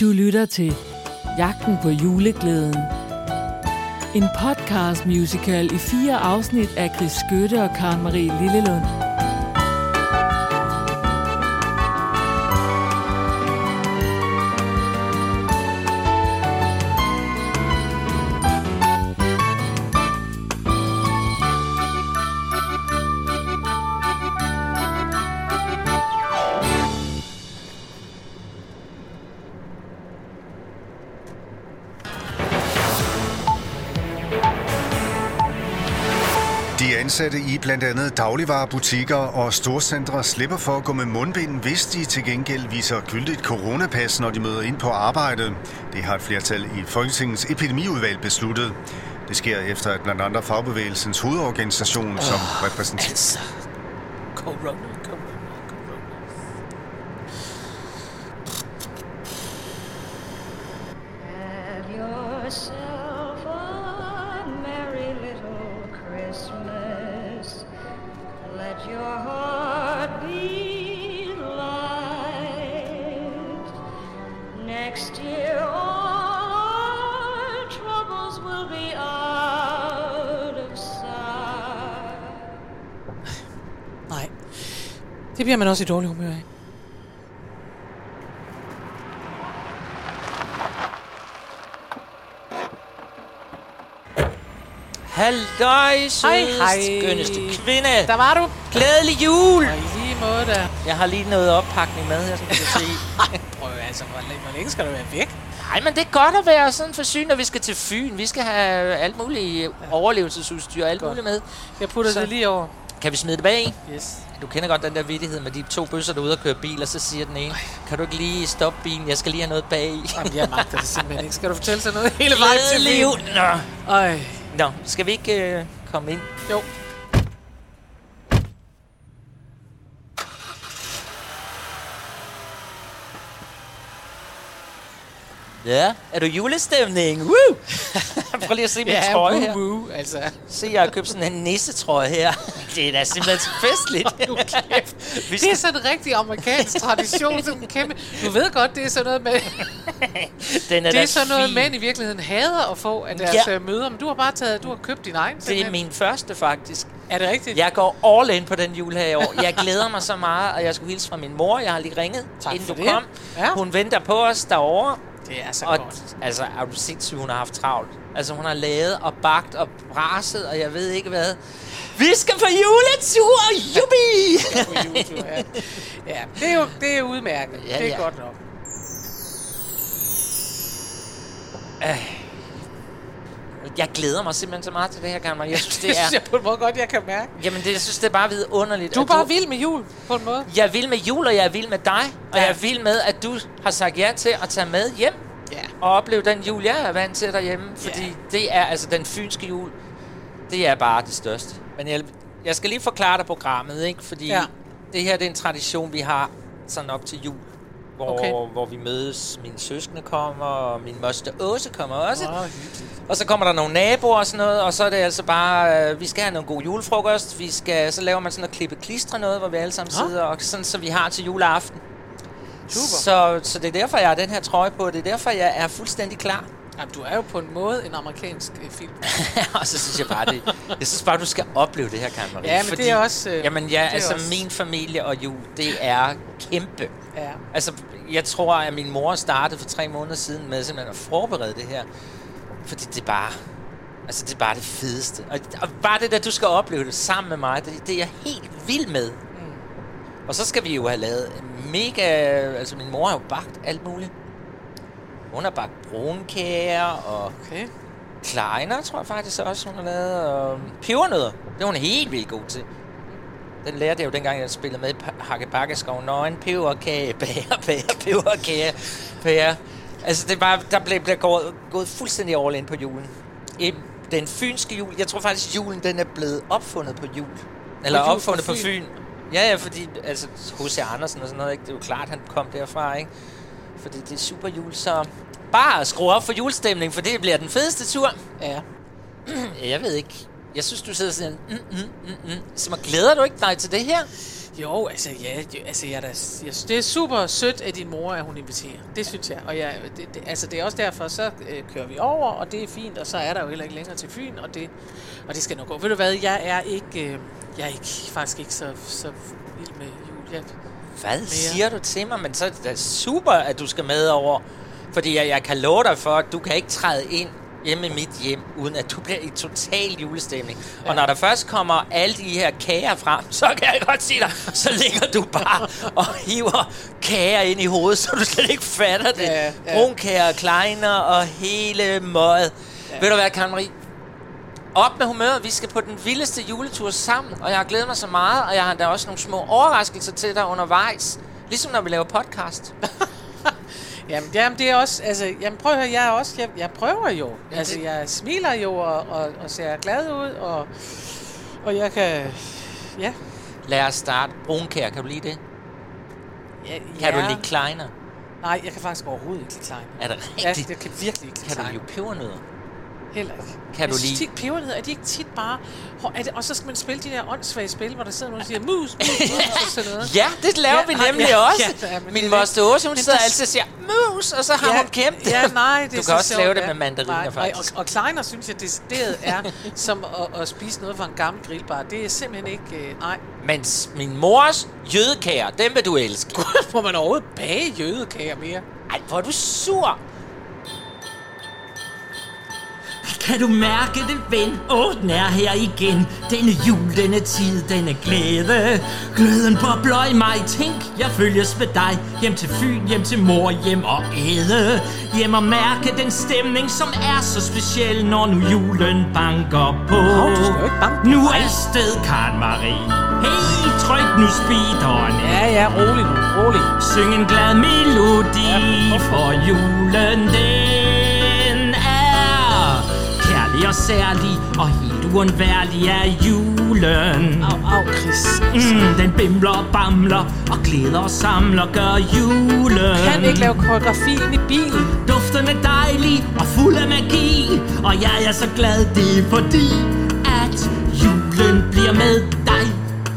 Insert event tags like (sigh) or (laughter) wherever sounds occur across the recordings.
Du lytter til Jagten på juleglæden. En podcast musical i fire afsnit af Chris Skøtte og Karen Marie Lillelund. De ansatte i blandt andet dagligvarerbutikker og storcentre slipper for at gå med mundbind, hvis de til gengæld viser gyldigt coronapas, når de møder ind på arbejde. Det har et flertal i Folketingets epidemiudvalg besluttet. Det sker efter, at blandt andet fagbevægelsens hovedorganisation, som repræsenterer... Altså, corona. Det bliver man også i dårlig humør af. Halløj, søde, Hej, hej. skønneste kvinde. Der var du. Glædelig jul. Og i lige måde der. Jeg har lige noget oppakning med her, som du kan se. (laughs) Prøv altså, hvor længe, hvor længe skal du være væk? Nej, men det er godt at være sådan forsynet, når vi skal til Fyn. Vi skal have alt muligt overlevelsesudstyr og alt Godt. muligt med. Jeg putter Så- det lige over. Kan vi smide det bag? Yes. Du kender godt den der vittighed med de to bøsser, der er ude og køre bil, og så siger den ene, kan du ikke lige stoppe bilen? Jeg skal lige have noget bag i. Jamen, jeg magter det simpelthen ikke. Skal du fortælle sig noget hele vejen til min? Nå. Ej. Nå, skal vi ikke øh, komme ind? Jo. Ja, er du julestemning? Woo! (laughs) Prøv lige at se min Ja, trøje her. woo, woo, altså. Se, jeg har købt sådan en nissetrøje her. (laughs) Det er da simpelthen festligt. Nu kæft. (laughs) Det er sådan en rigtig amerikansk tradition. En kæmpe... Du ved godt, det er sådan noget med... (laughs) den er Det er sådan noget, fin. mænd i virkeligheden hader at få af deres Ja. ja. møder. Men du har bare taget... Du har købt din egen. Det er simpelthen. min første, faktisk. Er det rigtigt? Jeg går all in på den jul her i år. Jeg glæder mig så meget, og jeg skulle hilse fra min mor. Jeg har lige ringet, Tak inden du det. kom. Ja. Hun venter på os derovre. Det er så Og godt. altså, er du sindssygt, hun har haft travlt. Altså, hun har lavet og bagt og braset, og jeg ved ikke hvad. Vi skal på juletur! Jubi! ja. ja, det er jo det er udmærket. Ja, det er ja. godt nok. jeg glæder mig simpelthen så meget til det her, Kammer. Jeg synes, (laughs) det Det synes er... jeg på en måde godt, jeg kan mærke. Jamen, det, jeg synes, det er bare vidunderligt. Du er bare vild med jul, på en måde. Jeg er vild med jul, og jeg er vild med dig. Og Ja. jeg er vild med, at du har sagt ja til at tage med hjem Ja. og opleve den jul, jeg er vant til derhjemme. Fordi Ja. det er altså den fynske jul, det er bare det største. Men jeg, jeg skal lige forklare dig programmet, ikke? Fordi Ja. det her det er en tradition, vi har sådan op til jul. Hvor, Okay. hvor vi mødes, mine søskende kommer, og min moster Åse kommer også. Hyggeligt. Og så kommer der nogle naboer og sådan noget, og så er det altså bare, øh, vi skal have noget god julefrokost, vi skal, så laver man sådan noget klippe klistre noget, hvor vi alle sammen Nå. sidder, og sådan, så vi har til juleaften. Super. Så, så det er derfor, jeg har den her trøje på, det er derfor, jeg er fuldstændig klar. Jamen, du er jo på en måde en amerikansk øh, film. (laughs) og så synes jeg bare, det, jeg synes bare, du skal opleve det her, Karen Marie. Ja, men det er også, øh, jamen ja, altså også- min familie og jul, det er kæmpe. Ja. Altså, jeg tror, at min mor startede for tre måneder siden med simpelthen at forberede det her. Fordi det er bare... Altså, det er bare det fedeste. Og, og bare det der, du skal opleve det sammen med mig, det, det er jeg helt vild med. Mm. Og så skal vi jo have lavet mega... Altså, min mor har jo bagt alt muligt. Hun har bagt brunkager og Okay. kleiner, tror jeg faktisk også, hun har lavet. Og pebernødder. Det er hun helt vildt god til. Den lærte jeg jo dengang, jeg spillede med i Pa- Hakke Bakkeskov. Nå, en peberkage, (laughs) bager, bager, peberkage, bager. Altså, det bare, der blev, blev gået, gået fuldstændig all in på julen. I den fynske jul, jeg tror faktisk, julen den er blevet opfundet på jul. Eller jul på opfundet på Fyn? Fyn. Ja, ja, fordi altså, H.C. Andersen og sådan noget, ikke? det er jo klart, han kom derfra, ikke? Fordi det er super jul, så bare skru op for julestemning, for det bliver den fedeste tur. Ja. (clears throat) Jeg ved ikke. Jeg synes, du sidder sådan, mm, mm, mm, mm. Så man glæder du ikke dig til det her? Jo, altså, ja, jo, altså jeg, er da, jeg det er super sødt af din mor, at hun inviterer. Det synes jeg. Og jeg, det, det, altså, det er også derfor, så øh, kører vi over, og det er fint, og så er der jo heller ikke længere til Fyn, og det, og det skal nok gå. Ved du hvad, jeg er ikke, øh, jeg er ikke, faktisk ikke så, så vild med jul. Jeg, Hvad siger du til mig? Men så er det da super, at du skal med over. Fordi jeg, jeg kan love dig for, at du kan ikke træde ind hjemme i mit hjem, uden at du bliver i total julestemning. Ja. Og når der først kommer alle de her kager frem, så kan jeg godt sige dig, så ligger du bare og hiver kager ind i hovedet, så du slet ikke fatter det. Ja, Ja, ja. ja. Brunkager, kleiner og hele møget. Ja. Ved du hvad, Karen Marie? Op med humøret. Vi skal på den vildeste juletur sammen, og jeg har glædet mig så meget, og jeg har da også nogle små overraskelser til dig undervejs. Ligesom når vi laver podcast. (laughs) Jamen, jamen, det er også, altså, jamen prøv at høre, jeg er også, jeg, jeg prøver jo. Ja, altså, det- jeg smiler jo og, og, og ser glad ud, og, og jeg kan, ja. Lad os starte. Brunkager, kan du lide det? ja Kan ja. du lide kleiner? Nej, jeg kan faktisk overhovedet ikke lide klein. Er det Ja, rigtigt? jeg kan virkelig ikke lide Kan du lide pebernødder? Heller ikke. Kan jeg du synes lide- tit, pebernødder, er de ikke tit bare... Er det, og så skal man spille de der åndssvage spil, hvor der sidder nogen og siger, mus, mus, mus, og sådan noget. Ja, det laver Ja, ja, vi nemlig ja, også. ja, ja, men Min det er moster Åse, hun men sidder der- altid og siger, mus, og så har hun gemt det. Ja, nej, det Du kan så også lave det ja. med mandariner, Nej, faktisk. Og, og kleiner synes jeg decideret er som at, at, spise noget fra en gammel grillbar. Det er simpelthen ikke... Øh, nej. Mens min mors jødekager, dem vil du elske. Må man overhovedet bage jødekager mere? Ej, hvor er du sur. Kan du mærke det, ven? Åh, den er her igen. Denne jul, denne tid, denne glæde. Glæden bobler i mig. Tænk, jeg følges med dig. Hjem til Fyn, hjem til mor, hjem og æde. Hjem og mærke den stemning, som er så speciel, når nu julen banker på. Hov, du skal jo ikke banke på Nu er sted, Karen Marie. Hey, tryk nu speederen. Ja, ja, rolig nu, rolig. Syng en glad melodi for julen, særlig, og helt uundværlig er julen. Au, au, Chris. Mm, den bimler og bamler, og glæder og samler, gør julen. Kan ikke lave koreografi ind i bilen. Duften er dejlig og fuld af magi, og jeg er så glad, det er fordi, at julen bliver med dig,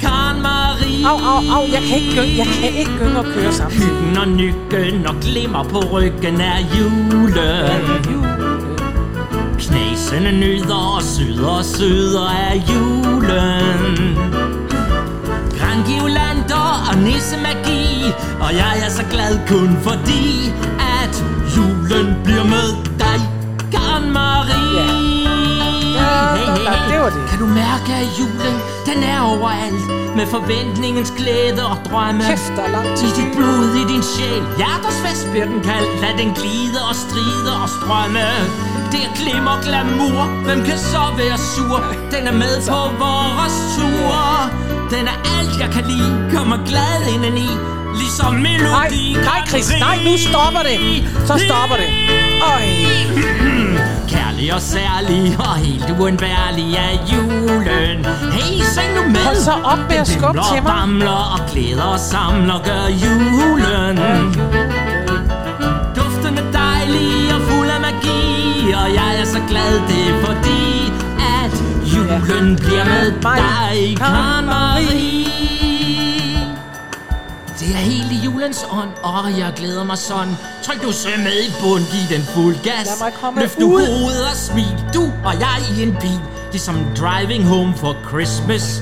Karen Marie. Au, au, au, jeg kan ikke gynge, jeg kan ikke gynge og køre samtidig. Hyggen og nykken og glimmer på ryggen er julen. Knasende nyder og søder og søder er julen. Grangivlander og nissemagi, og jeg er så glad kun fordi, at julen bliver med dig, Karen Marie. Det var det. Kan du mærke, at julen, den er overalt, med forventningens glæde og drømme. Kæft, der er lang I dit blod, i din sjæl Hjerters fest bliver den kaldt Lad den glide og stride og strømme Det er glimmer glamour Hvem kan så være sur? Den er med på vores tur Den er alt jeg kan lide Kommer glad indeni Ligesom melodi Nej, nej, Chris, nej, nu stopper det. Så stopper det. Øj. Kærlig og særlig og helt uundværlig er julen Hey, syng nu med Hold så op med at Den skubbe til og mig. bamler og glæder og samler gør julen Og jeg er så glad, det er fordi At julen bliver med dig, Karen Marie det er helt i julens ånd, og jeg glæder mig sådan. Tryk nu så med i bund, giv den fuld gas. Løft nu ud. hovedet og smil, du og jeg i en bil. Ligesom driving home for Christmas.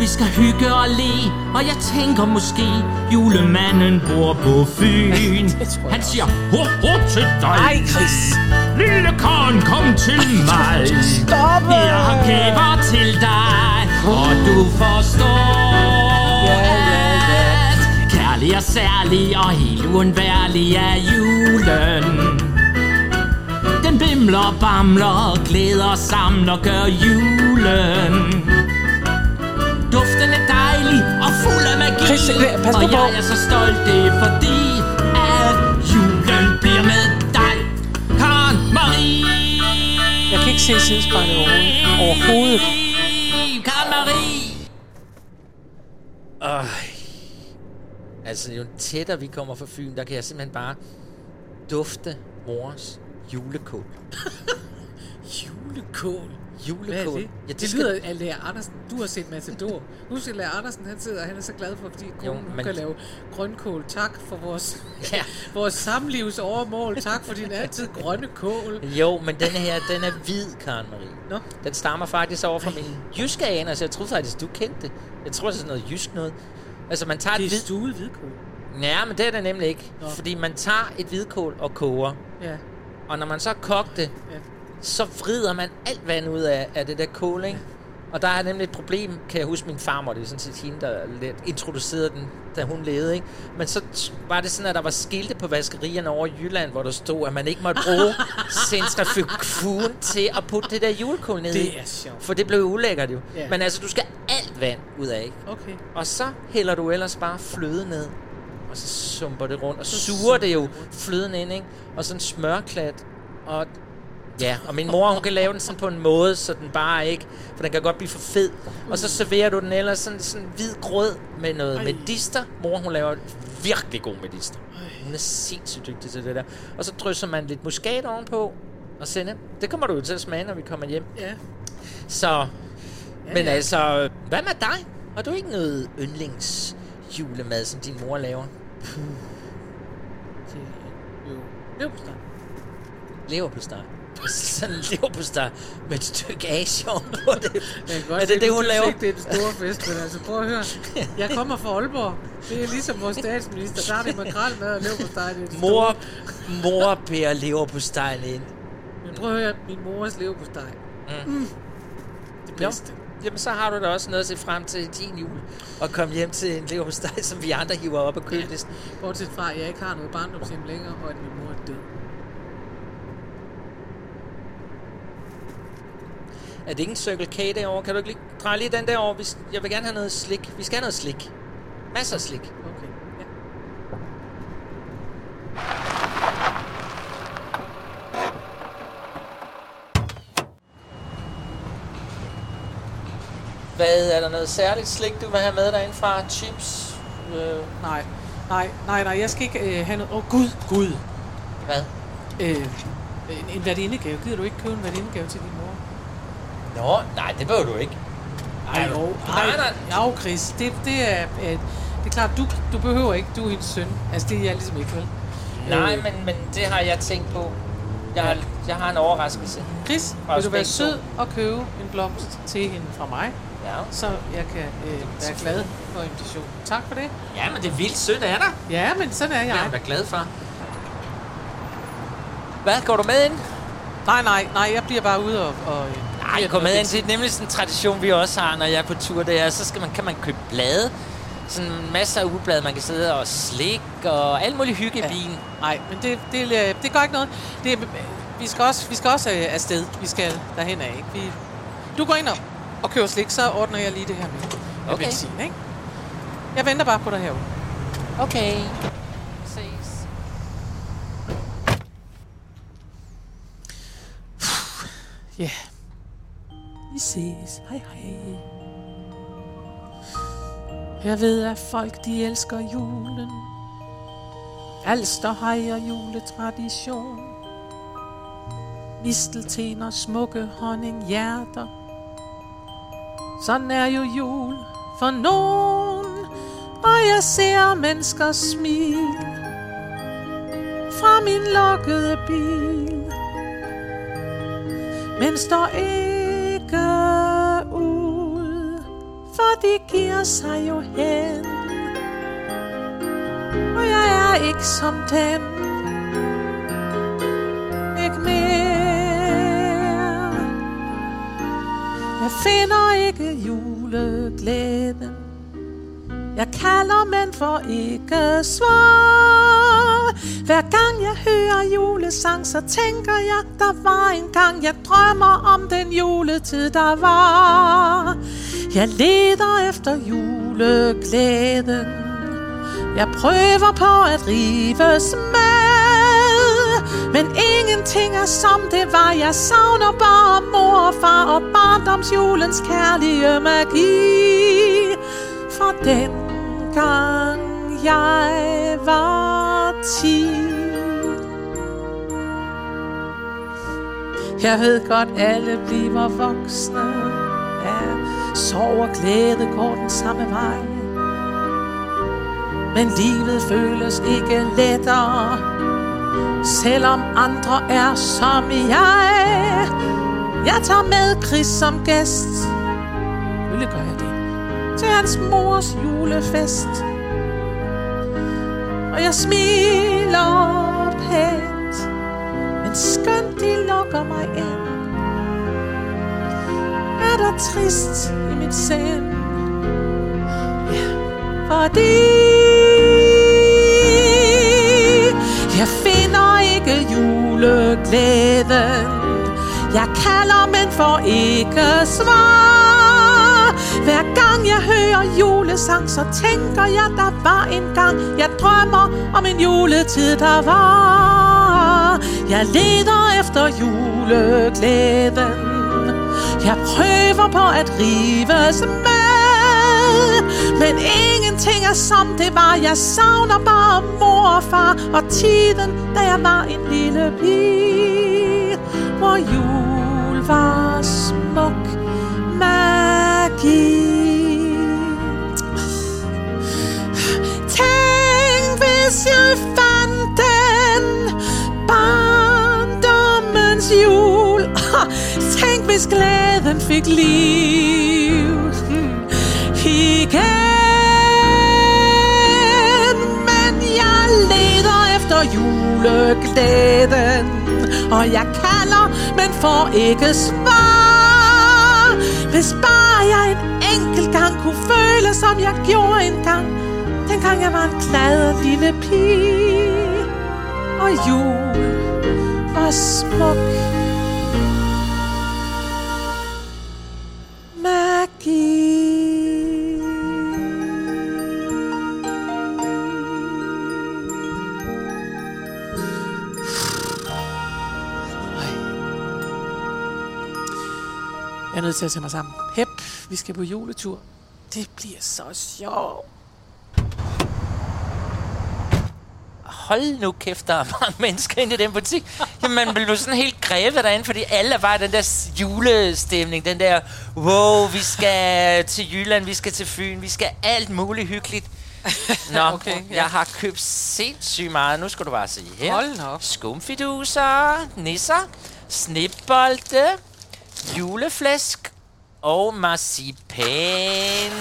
Vi skal hygge og le, og jeg tænker måske, julemanden bor på Fyn. (laughs) Han siger, ho, ho til dig. Nej, Chris. Lille korn, kom til mig. Stoppe. Jeg har gaver til dig, og du forstår, ja, ja. at kærlig og særlig og helt uundværlig er julen. Den bimler bamler glæder samler, gør julen. Dejlig og fuld af magi, Chris, øh, pas nu og jeg er så stolt, det er fordi, at julen bliver med dig, Karen Marie. Jeg kan ikke se sidespejlet overhovedet. Overhovedet. Karen Marie. Altså, jo tættere vi kommer fra Fyn, der kan jeg simpelthen bare dufte mors julekål. Julekål. Julekål. Hvad er det? Ja, det det, skal- lyder af Lærer Andersen. Du har set Matador. Nu skal Lærer Andersen, han sidder, og han er så glad for, fordi Jo, konen hun men- kan lave grønkål. Tak for vores, (laughs) Ja. vores samlivs overmål. Tak for din altid grønne kål. Jo, men denne her, den er hvid, Karen Marie. Nå, Den stammer faktisk over fra min jyske aner, så jeg troede faktisk, du kendte det. Jeg tror, det er sådan noget jysk noget. Altså, man tager det et er hvid... stuet hvidkål. Ja, men det er det nemlig ikke. Nå. Fordi man tager et hvidkål og koger. Ja, Og når man så har kogt det, ja. Så vrider man alt vand ud af, af det der kål, ikke? Og der er nemlig et problem, kan jeg huske min farmor, det er sådan set hende, der lidt introducerede den, da hun levede, ikke? Men så var det sådan, at der var skilte på vaskerierne over i Jylland, hvor der stod, at man ikke måtte bruge (laughs) centrifugen til at putte det der julekål ned i. Det er sjovt. For det blev ulækkert jo. Ja. Men altså, du skal alt vand ud af, ikke? Okay. Og så hælder du ellers bare fløde ned. Og så sumper det rundt. Og suger det jo fløden ind, ikke? Og sådan en smørklat. Og ja, og min mor, hun kan lave den sådan på en måde, så den bare ikke... For den kan godt blive for fed. Og så serverer du den ellers sådan, sådan hvid grød med noget Ej. medister. Mor, hun laver virkelig god medister. Hun er sindssygt dygtig til det der. Og så drysser man lidt muskat ovenpå. Og sende. Det kommer du jo til at smage, når vi kommer hjem. Ja. Så, Ja, men ja. altså, hvad med dig? Har du ikke noget yndlings julemad, som din mor laver? Det, jo. Leverpostej. Leverpostej. Sådan en leverpostej med et stykke asier på det. Jeg kan godt Er se, det det, hun laver? Ikke, det er den store fest, men altså prøv at høre. Jeg kommer fra Aalborg. Det er ligesom vores statsminister. Der er det makrelmad og leverpostej. Det det Mor, mor bærer leverpostejen ind. Men prøv at høre, min mors leverpostej. Mm. Det Jo. bedste. Jamen, så har du da også noget at se frem til din jul. Og komme hjem til en leverpostej, (laughs) som vi andre hiver op af køledisken. Bortset fra, at jeg ikke har noget barndomshjem længere, og at min mor er død. Er det ikke en Circle K derovre? Kan du ikke lige dreje lige den derovre? Jeg vil gerne have noget slik. Vi skal have noget slik. Masser af slik. Okay. Ja. Hvad, er der noget særligt slik, du vil have med derinde fra? Chips? Øh, Nej, nej, nej, nej. Jeg skal ikke øh, have noget... Åh, oh, Gud, Gud. hvad? Øh, en, en værdindegave. Gider du ikke købe en værdindegave til din mor? Nå, nej, det behøver du ikke. Ej, Ej, jo. nej, Ej, nej. Jo, Chris. Det, det er... Øh, det er klart, du, du behøver ikke. Du er hendes søn. Altså, det er jeg ligesom ikke, vel? Nej, Øh, men, men det har jeg tænkt på. Jeg har, jeg har en overraskelse. Chris, vil du være sød og købe en blomst til hende fra mig, Ja. så jeg kan øh, være glad for invitationen. Tak for det. ja, men det er vildt sødt af dig. Ja, men sådan er Jeg er jeg. da glad for. Hvad, går du med ind? Nej, nej, nej, jeg bliver bare ude og... og øh, Nej, giver gå noget med ind. Det er nemlig sådan en tradition, vi også har, når jeg er på tur. Det er, så skal man, kan man købe blade. Sådan masser af ugeblade, man kan sidde og slik og alt muligt hygge i Ja. bilen. Nej, men det, det, øh, det gør ikke noget. Det, er- vi skal også, vi skal også øh, afsted. Vi skal derhen af, ikke? Vi, du går ind og, og køber slik, så ordner jeg lige det her med, med Okay. benzin, ikke? Jeg venter bare på dig herude. Okay. Ses. Ja. Vi ses. Hej, hej. Jeg ved, at folk, de elsker julen. Alster hejer juletradition. Mistelten og smukke honning hjerter. Sådan er jo jul for nogen. Og jeg ser mennesker smil fra min lukkede bil men står ikke ud, for de giver sig jo hen. Og jeg er ikke som dem, ikke mere. Jeg finder ikke juleglæden, jeg kalder, men for ikke svar. Hver jeg hører julesang, så tænker jeg, der var en gang, jeg drømmer om den juletid, der var. Jeg leder efter juleglæden. Jeg prøver på at rives med. Men ingenting er som det var. Jeg savner bare mor og far og barndomsjulens kærlige magi. For den gang jeg var ti. Jeg ved godt, alle bliver voksne. Ja, sorg og glæde går den samme vej. Men livet føles ikke lettere, selvom andre er som jeg. Jeg tager med Chris som gæst. Selvfølgelig gør jeg det. Til hans mors julefest. Og jeg smiler pænt, men skønt lukker mig ind. Er der trist i mit sind? Ja, fordi jeg finder ikke juleglæden. Jeg kalder, men får ikke svar. Hver gang jeg hører julesang, så tænker jeg, der var en gang. Jeg drømmer om en juletid, der var. Jeg leder efter juleglæden. Jeg prøver på at rives med. Men ingenting er som det var. Jeg savner bare mor og far og tiden, da jeg var en lille pige. Hvor jul var smuk magi. Tænk, hvis jeg fandt barndommens jul. Tænk, hvis glæden fik liv hmm. igen. Men jeg leder efter juleglæden. Og jeg kalder, men får ikke svar. Hvis bare jeg en enkelt gang kunne føle, som jeg gjorde engang. Dengang jeg var en glad lille pige. Og jul var smuk. Magi. Jeg er nødt til at tage mig sammen. Hep, vi skal på juletur. Det bliver så sjovt. Hold nu kæft, der er mange mennesker inde i den butik. Jamen, man bliver sådan helt grebet derinde, fordi alle bare den der julestemning. Den der, wow, vi skal til Jylland, vi skal til Fyn, vi skal alt muligt hyggeligt. (laughs) Nå, Okay, ja. jeg har købt sindssygt meget. Nu skal du bare se her. Hold op. Skumfiduser, nisser, snibbolde, juleflæsk og marcipan.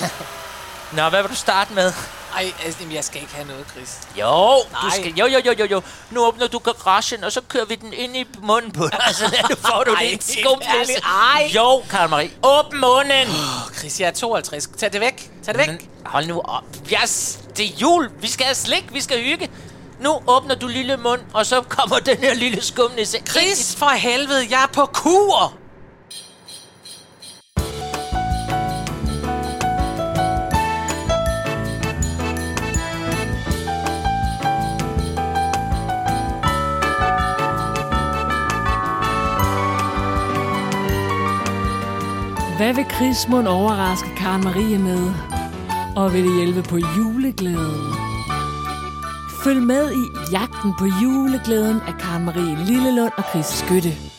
(laughs) Nå, hvad vil du starte med? Ej, altså, jamen, jeg skal ikke have noget, Chris. Jo, du Nej. skal, jo, jo, jo, jo, jo. Nu åbner du garagen, og så kører vi den ind i munden på dig. Altså, (laughs) der får du Ej, helt skumflæs. Ej. Jo, Karl Marie. Åbn munden. Åh, Chris, jeg er 52. Tag det væk. Tag det væk. Men Hold nu op. Yes, det er jul. Vi skal have slik. Vi skal hygge. Nu åbner du lille mund, og så kommer den her lille skumnisse Chris, for helvede, jeg er på kur. Hvad vil Chris Mund overraske Karen Marie med? Og vil det hjælpe på juleglæden? Følg med i Jagten på juleglæden af Karen Marie Lillelund og Chris Skytte.